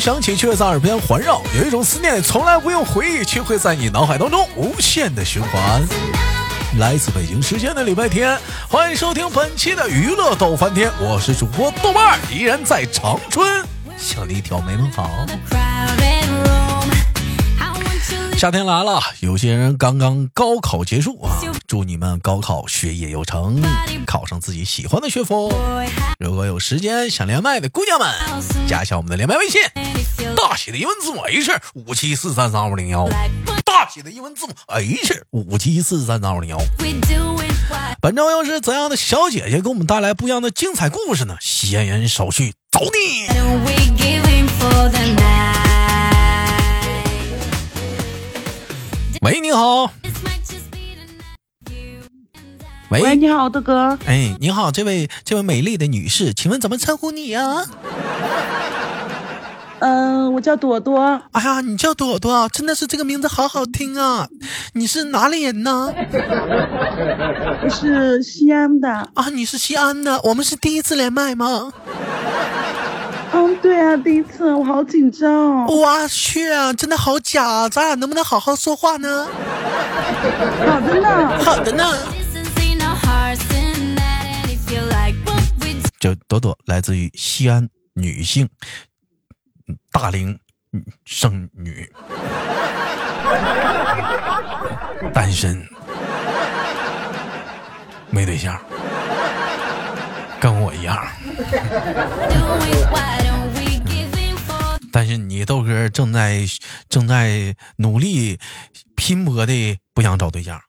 响起，却在耳边环绕；有一种思念从来不用回忆，却会在你脑海当中无限的循环。来自北京时间的礼拜天，欢迎收听本期的娱乐逗翻天，我是主播豆瓣儿，依然在长春向你挑眉问好。夏天来了，有些人刚刚高考结束啊，祝你们高考学业有成，考上自己喜欢的学府。如果有时间想连麦的姑娘们，加一下我们的连麦微信，大写的英文字母 H 五七四三三二零幺，大写的英文字母 H 五七四三三二零幺。本周又是怎样的小姐姐给我们带来不一样的精彩故事呢？闲言少叙，走你！喂，你好。喂，喂，你好，大哥。哎，你好，这位这位美丽的女士，请问怎么称呼你呀、嗯、我叫朵朵，哎呀，你叫朵朵，真的是这个名字好好听啊！你是哪里人呢？我是西安的。啊，你是西安的，我们是第一次连麦吗？嗯，对啊，第一次，我好紧张。我去啊，真的好假，咱俩能不能好好说话呢？好的呢。好的呢。就朵朵来自于西安，女性，嗯大龄嗯剩女，单身，没对象，跟我一样。但是你豆哥正在正在努力拼搏的不想找对象。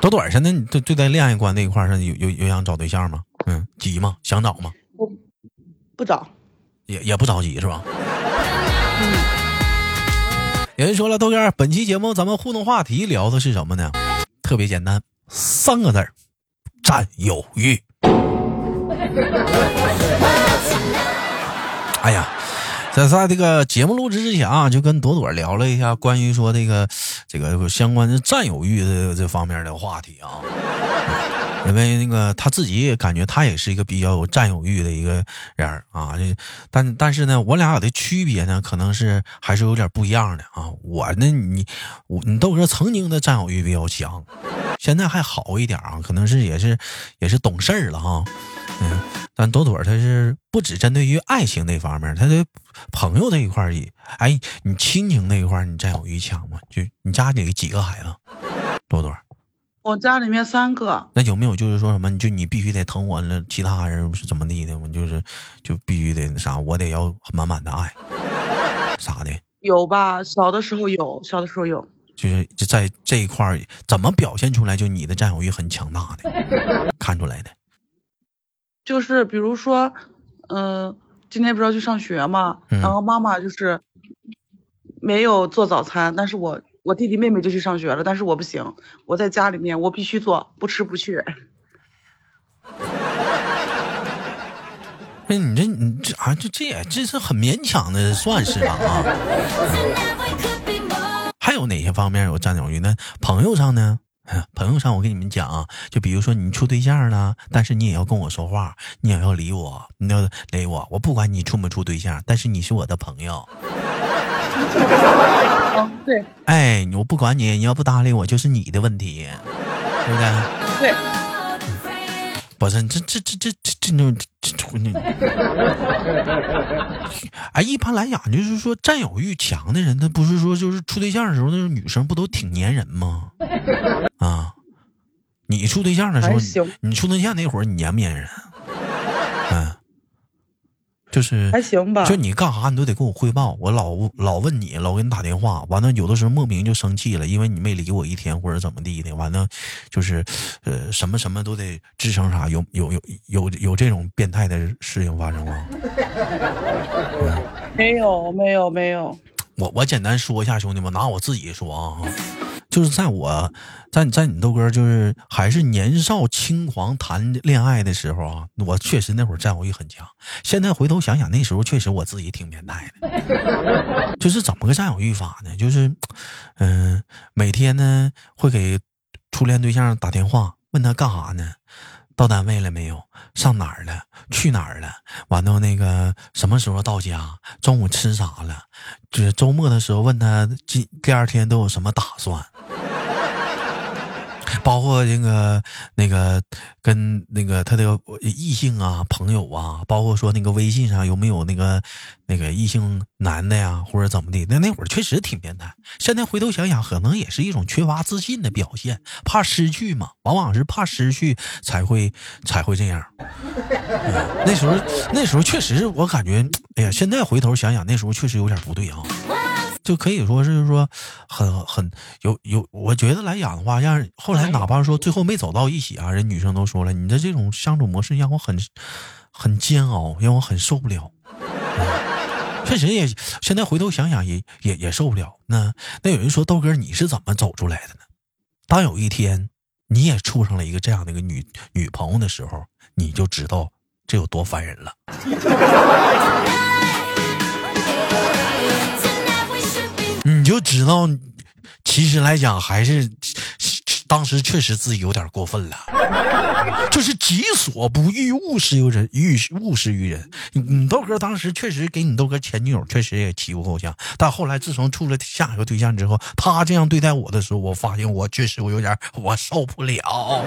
朵朵儿现在你对对待恋爱观那一块儿上有有有想找对象吗？嗯，急吗？想找吗？我不找。也也不着急是吧？嗯有人说了，豆哥，本期节目咱们互动话题聊的是什么呢？特别简单，三个字儿：占有欲。哎呀，在在这个节目录制之前啊，就跟朵朵聊了一下关于说这个这个相关的占有欲的这方面的话题啊。因为那个他自己也感觉他也是一个比较有占有欲的一个人啊，这但但是呢，我俩的区别呢，可能是还是有点不一样的啊。我呢，你我你豆哥曾经的占有欲比较强，现在还好一点啊，可能是也是也是懂事儿了哈。嗯，但朵朵她是不只针对于爱情那方面，她对朋友那一块儿也，哎，你亲情那一块儿你占有欲强吗？就你家里几个孩子？朵朵。我家里面三个，那有没有就是说什么，你就你必须得疼我那，其他人是怎么地的？我就是就必须得那啥，我得要满满的爱，啥的，有吧？小的时候有，小的时候有。就是就在这一块儿怎么表现出来，就你的占有欲很强大的，看出来的。就是比如说，嗯、今天不是要去上学嘛，嗯然后妈妈就是没有做早餐，但是我我弟弟妹妹就去上学了，但是我不行，我在家里面我必须做，不吃不去。那 你这你这啊，这这也这是很勉强的，算是吧啊。还有哪些方面有占有欲呢？朋友上呢？哎 朋友上，我跟你们讲啊，就比如说你处对象了，但是你也要跟我说话，你也要理我，你要理我。我不管你处没处对象，但是你是我的朋友。嗯，对哎，我不管你，你要不搭理我就是你的问题，对不对？对，不是，这这这这这这种这这这，哎，一般来讲，就是说占有欲强的人，他不是说就是处对象的时候，那种女生不都挺粘人吗？啊，你处对象的时候，你处对象那会儿，你粘不粘人？嗯，就是还行吧。就你干啥你都得跟我汇报，我老老问你，老给你打电话，完了有的时候莫名就生气了，因为你没理我一天或者怎么地的，完了就是呃什么什么都得支撑啥，有有有有有这种变态的事情发生吗？没有没有没有，我我简单说一下，兄弟们，拿我自己说啊，就是在我在在你豆哥就是还是年少轻狂谈恋爱的时候啊，我确实那会儿占有欲很强。现在回头想想，那时候确实我自己挺变态的。就是怎么个占有欲法呢？就是，嗯、每天呢会给初恋对象打电话，问他干啥呢？到单位了没有？上哪儿了？去哪儿了？完了那个什么时候到家？中午吃啥了？就是周末的时候问他今第二天都有什么打算。包括那个那个跟那个他的异性啊朋友啊，包括说那个微信上有没有那个那个异性男的呀，或者怎么的？那那会儿确实挺变态。现在回头想想，可能也是一种缺乏自信的表现，怕失去嘛，往往是怕失去才会才会这样。那时候那时候确实，我感觉，哎呀，现在回头想想，那时候确实有点不对啊。就可以说是说很很有有，我觉得来讲的话，让后来哪怕说最后没走到一起啊，人女生都说了，你的这种相处模式让我很很煎熬，让我很受不了。确实也，现在回头想想也也也受不了。那那有人说豆哥你是怎么走出来的呢？当有一天你也处上了一个这样的一个女女朋友的时候，你就知道这有多烦人了。知道，其实来讲还是当时确实自己有点过分了，就是己所不欲，勿施于人，欲勿施于人。你豆哥当时确实给你豆哥前女友确实也欺负够呛，但后来自从处了下一个对象之后，他这样对待我的时候，我发现我确实我有点我受不了。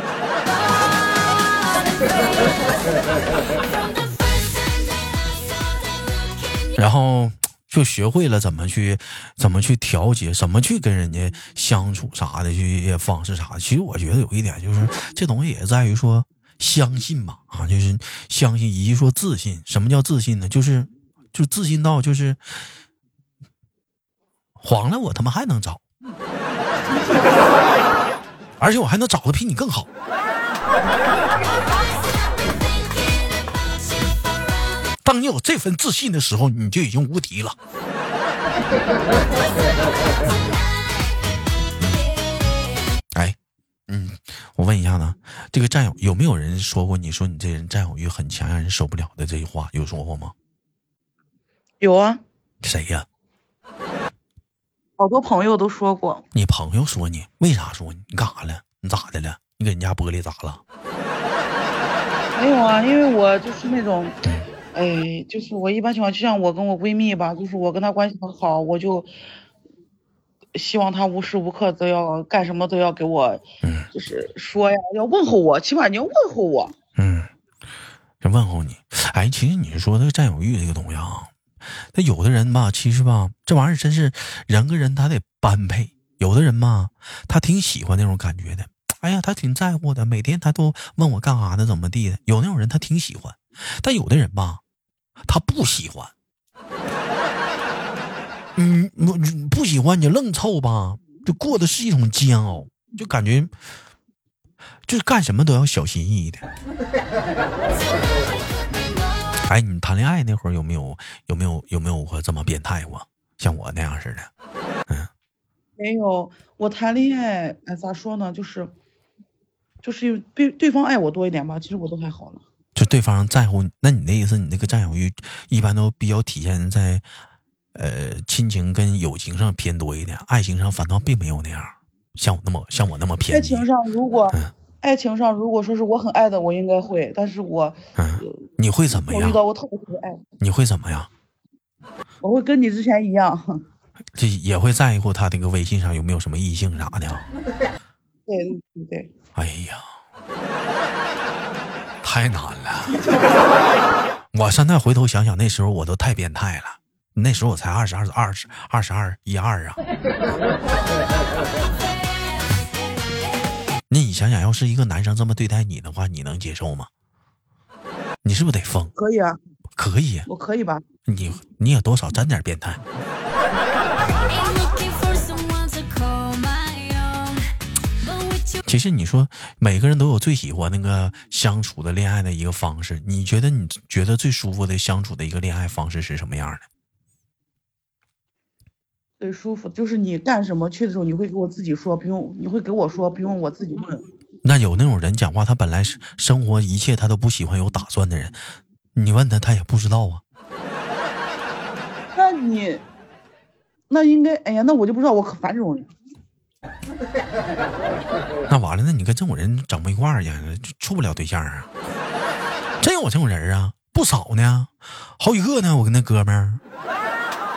然后。就学会了怎么去，怎么去调节，怎么去跟人家相处啥的，去方式啥的。其实我觉得有一点就是，这东西也在于说相信吧，啊，就是相信以及说自信。什么叫自信呢？就是，就自信到就是黄了，我他妈还能找，而且我还能找的比你更好。当你有这份自信的时候，你就已经无敌了。哎，嗯，我问一下呢，这个占有有没有人说过你说你这人占有欲很强，让人受不了的这句话有说过吗？有啊。谁呀？好多朋友都说过。你朋友说你？为啥说你？你干啥了？你咋的了？你给人家玻璃砸了？没有啊，因为我就是那种。哎，就是我一般情况，就像我跟我闺蜜吧，就是我跟她关系很好，我就希望她无时无刻都要干什么都要给我，就是说呀，要问候我，起码你要问候我。嗯，这问候你。哎，其实你说这个占有欲这个东西啊，那有的人吧，其实吧，这玩意儿真是人跟人他得般配。有的人嘛，他挺喜欢那种感觉的。哎呀，他挺在乎的，每天他都问我干啥的，怎么地的。有那种人他挺喜欢，但有的人吧。他不喜欢，嗯，不喜欢你愣凑吧，就过的是一种煎熬，就感觉，就是干什么都要小心翼翼的。哎，你谈恋爱那会儿有没有有没有有没有过这么变态过？像我那样似的？嗯，没有。我谈恋爱，哎，咋说呢？就是，就是对对方爱我多一点吧。其实我都还好了。就对方在乎，那你的意思，你那个占有欲一般都比较体现在，呃，亲情跟友情上偏多一点，爱情上反倒并没有那样，像我那么像我那么偏。爱情上如果，爱情上如果说是我很爱的，我应该会，但是我，嗯，你会怎么样？我遇到我特别特别爱，你会怎么样？我会跟你之前一样，这也会在乎他那个微信上有没有什么异性啥的。对对对。哎呀。太难了！我现在回头想想，那时候我都太变态了。那时候我才二十二、二十二、十二一二啊。那 你想想，要是一个男生这么对待你的话，你能接受吗？你是不是得疯？可以啊，可以。我可以吧？你你也多少沾点变态。其实你说每个人都有最喜欢那个相处的恋爱的一个方式，你觉得你觉得最舒服的相处的一个恋爱方式是什么样的？最舒服就是你干什么去的时候，你会给我自己说，不用你会给我说，不用我自己问。那有那种人讲话，他本来是生活一切他都不喜欢有打算的人，你问他他也不知道啊。那你那应该哎呀，那我就不知道，我可烦这种人。那完了，那你跟这种人整不一块儿去，处不了对象啊！真有这种人啊！不少呢，好几个呢。我跟那哥们儿，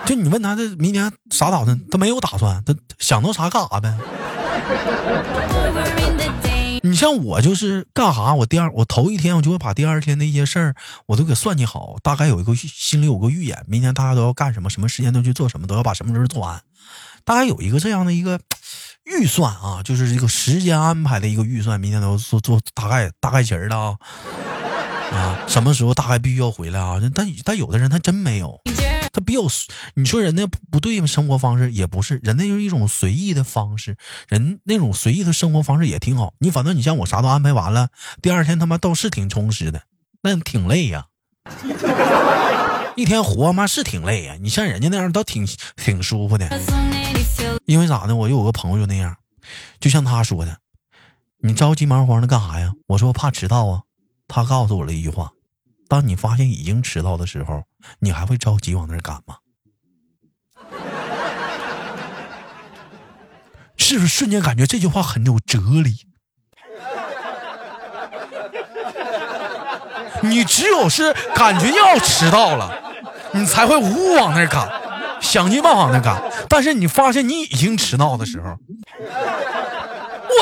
就你问他这明年啥打算，他没有打算，他想到啥干啥呗。你像我就是干啥，我第二我头一天我就会把第二天的一些事儿我都给算计好，大概有一个心里有个预演，明天大家都要干什么，什么时间都去做什么，都要把什么事做完，大概有一个这样的一个预算啊，就是这个时间安排的一个预算，明天都做做大概大概型的啊啊，什么时候大概必须要回来啊？但但有的人他真没有。他比较，你说人家不对吗？生活方式也不是，人家就是一种随意的方式，人那种随意的生活方式也挺好。你反正你像我啥都安排完了，第二天他妈倒是挺充实的，那挺累呀。一天活嘛是挺累呀。你像人家那样倒挺挺舒服的，因为咋呢？我有个朋友就那样，就像他说的，你着急忙慌的干啥呀？我说怕迟到啊。他告诉我了一句话。当你发现已经迟到的时候，你还会着急往那儿赶吗？是不是瞬间感觉这句话很有哲理？你只有是感觉要迟到了，你才会呜往那儿赶，想尽办法往那赶。但是你发现你已经迟到的时候，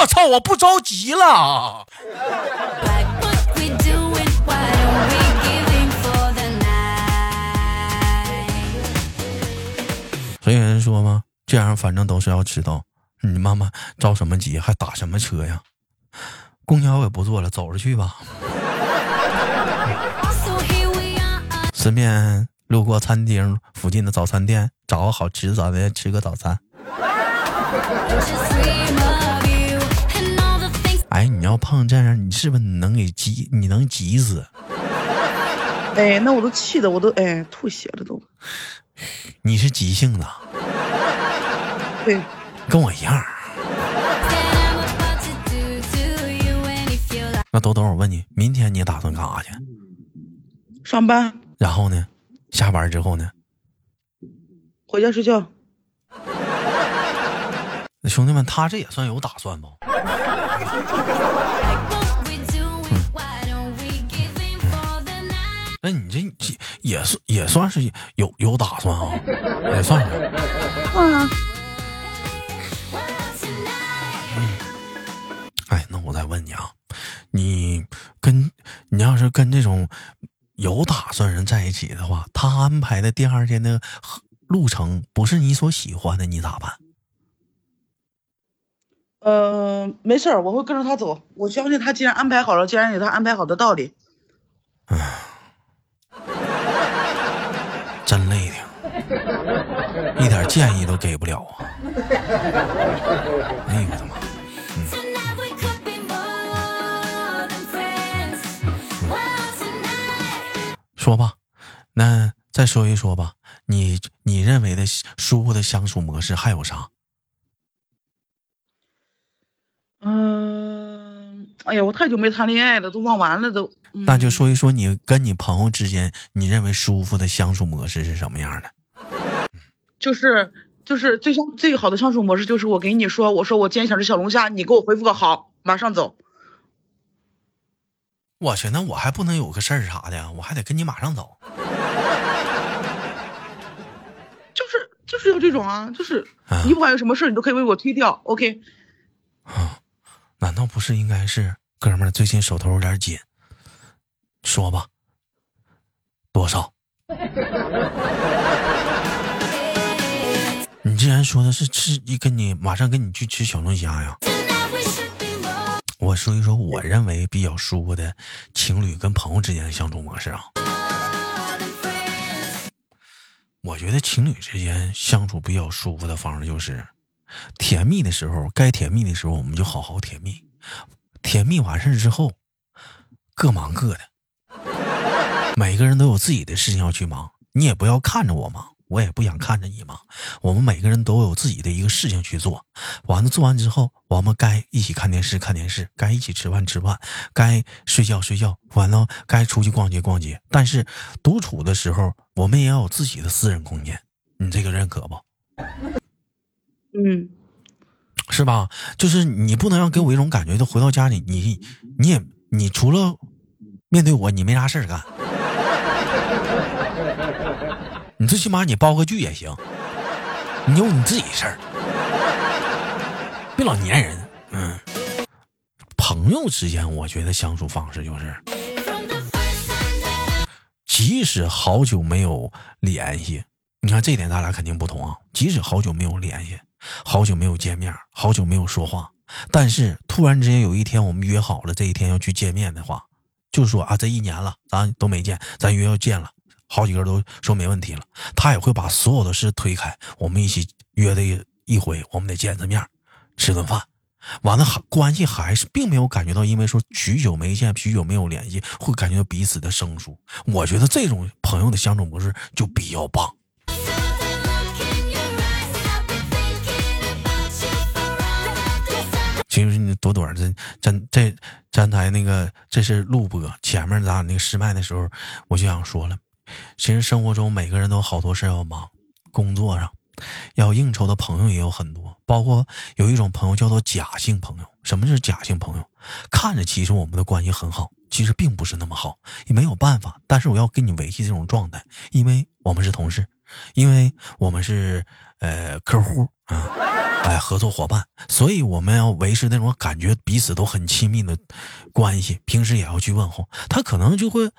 我操！我不着急了。所以有人说吗？这样反正都是要迟到，你妈妈着什么急，还打什么车呀？公交也不坐了，走着去吧。顺便路过餐厅附近的早餐店，找个好吃的早餐吃个早餐。哎，你要碰这样，你是不是能给急？你能急死？哎，那我都气的，我都哎吐血了都。你是急性的，对，跟我一样。那豆豆，我问你，明天你打算干啥去？上班。然后呢？下班之后呢？回家睡觉。那兄弟们，他这也算有打算不？那你这也算也算是有有打算啊，也算是。嗯。哎，那我再问你啊，你跟你要是跟这种有打算人在一起的话，他安排的第二天的路程不是你所喜欢的，你咋办？嗯，没事儿，我会跟着他走。我相信他既然安排好了，既然有他安排好的道理。唉。真累的，一点建议都给不了啊！哎呦我的妈！说吧，那再说一说吧，你你认为的舒服的相处模式还有啥？嗯，哎呀，我太久没谈恋爱了，都忘完了都。那就说一说你跟你朋友之间，你认为舒服的相处模式是什么样的？就是就是最相最好的相处模式，就是我给你说，我说我今天想吃小龙虾，你给我回复个好，马上走。我去，那我还不能有个事儿啥的，我还得跟你马上走。就是就是要这种啊，就是你不管有什么事儿，你都可以为我推掉。OK。啊，难道不是应该是哥们儿最近手头有点紧？说吧，多少？你既然说的是吃，一跟你马上跟你去吃小龙虾呀？我说一说我认为比较舒服的情侣跟朋友之间的相处模式啊。我觉得情侣之间相处比较舒服的方式就是，甜蜜的时候该甜蜜的时候我们就好好甜蜜，甜蜜完事之后各忙各的。每个人都有自己的事情要去忙，你也不要看着我忙，我也不想看着你忙。我们每个人都有自己的一个事情去做，完了做完之后，我们该一起看电视看电视，该一起吃饭吃饭，该睡觉睡觉，完了该出去逛街逛街。但是独处的时候，我们也要有自己的私人空间，你这个认可不？嗯，是吧？就是你不能让给我一种感觉，就回到家里，你你也你除了面对我，你没啥事干。你最起码你包个剧也行，你有你自己事儿，别老粘人。嗯，朋友之间，我觉得相处方式就是，即使好久没有联系，你看这点咱俩肯定不同啊。即使好久没有联系，好久没有见面，好久没有说话，但是突然之间有一天我们约好了这一天要去见面的话，就说啊，这一年了咱都没见，咱约要见了。好几个都说没问题了，他也会把所有的事推开。我们一起约的一回，我们得见次面，吃顿饭。完了，还关系还是并没有感觉到，因为说许久没见，许久没有联系，会感觉到彼此的生疏。我觉得这种朋友的相处模式就比较棒。其实你朵朵这咱这咱台那个这是录播，前面咱俩那个试麦的时候，我就想说了。其实生活中每个人都好多事要忙，工作上要应酬的朋友也有很多，包括有一种朋友叫做假性朋友。什么是假性朋友？看着其实我们的关系很好，其实并不是那么好，也没有办法。但是我要跟你维系这种状态，因为我们是同事，因为我们是呃客户啊，哎合作伙伴，所以我们要维持那种感觉彼此都很亲密的关系，平时也要去问候他，可能就会。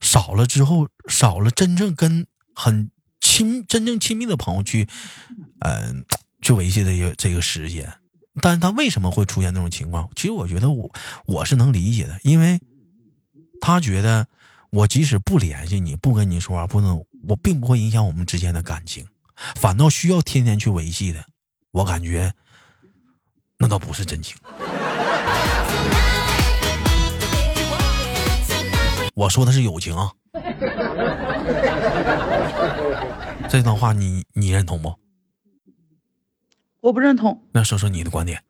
少了之后，少了真正跟很亲、真正亲密的朋友去，嗯，去维系的一个这个时间。但是他为什么会出现这种情况？其实我觉得我我是能理解的，因为他觉得我即使不联系你，不跟你说话，不能，我并不会影响我们之间的感情，反倒需要天天去维系的。我感觉那倒不是真情。我说的是友情啊，这段话你你认同不？我不认同。那说说你的观点。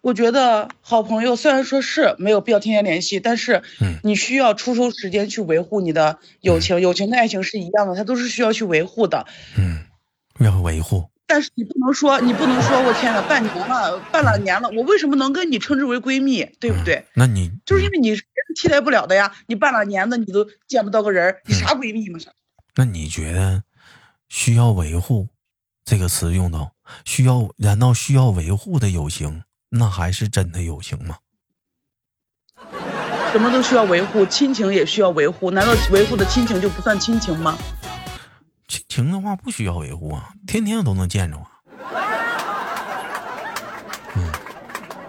我觉得好朋友虽然说是没有必要天天联系，但是你需要抽出时间去维护你的友情。友情跟爱情是一样的，它都是需要去维护的。嗯，要维护。但是你不能说，你不能说，我天呐，半年了，半两年了，我为什么能跟你称之为闺蜜，对不对？那你就是因为你是替代不了的呀，你半拉年的你都见不到个人，你啥闺蜜嘛？啥？那你觉得需要维护这个词用到需要？难道需要维护的友情，那还是真的友情吗？什么都需要维护，亲情也需要维护，难道维护的亲情就不算亲情吗？亲情的话不需要维护啊，天天都能见着啊。嗯，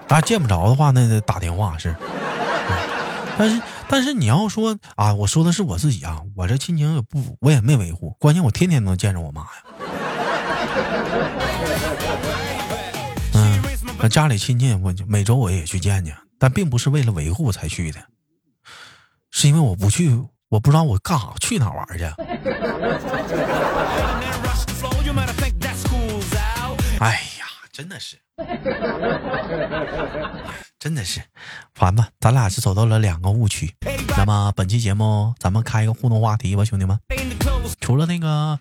啊，见不着的话，那得打电话是。但是，但是你要说啊，我说的是我自己啊，我这亲情也不，我也没维护。关键我天天能见着我妈呀。嗯，家里亲戚，我每周我也去见见，但并不是为了维护才去的，是因为我不去。我不知道我干啥去哪玩去。哎呀，真的是，真的是，烦吧？咱俩是走到了两个误区。那么本期节目咱们开一个互动话题吧，兄弟们。除了那个，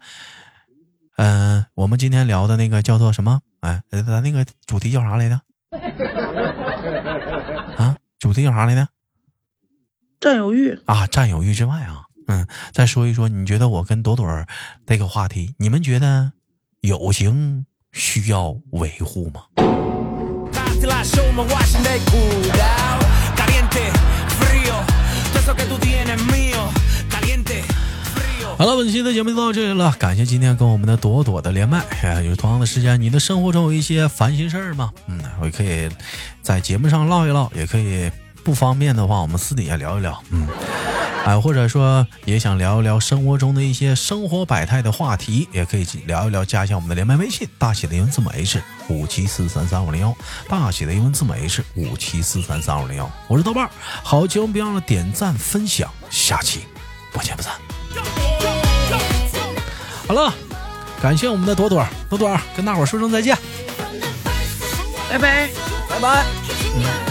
嗯，我们今天聊的那个叫做什么？哎，咱那个主题叫啥来着？啊，主题叫啥来着？占有欲啊，占有欲之外啊，嗯，再说一说，你觉得我跟朵朵这个话题，你们觉得友情需要维护吗？好了，本期的节目就到这里了，感谢今天跟我们的朵朵的连麦。有同样的时间，你的生活中有一些烦心事儿吗？嗯，我可以在节目上唠一唠，也可以。不方便的话，我们私底下聊一聊，嗯，哎，或者说也想聊一聊生活中的一些生活百态的话题，也可以聊一聊，加一下我们的连麦微信，大写的英文字母 H 五七四三三五零幺，大写的英文字母 H 五七四三三五零幺，我是豆瓣，好节目别忘了点赞分享，下期不见不散。好了，感谢我们的朵朵，朵朵跟大伙说声再见，拜拜，拜拜。嗯。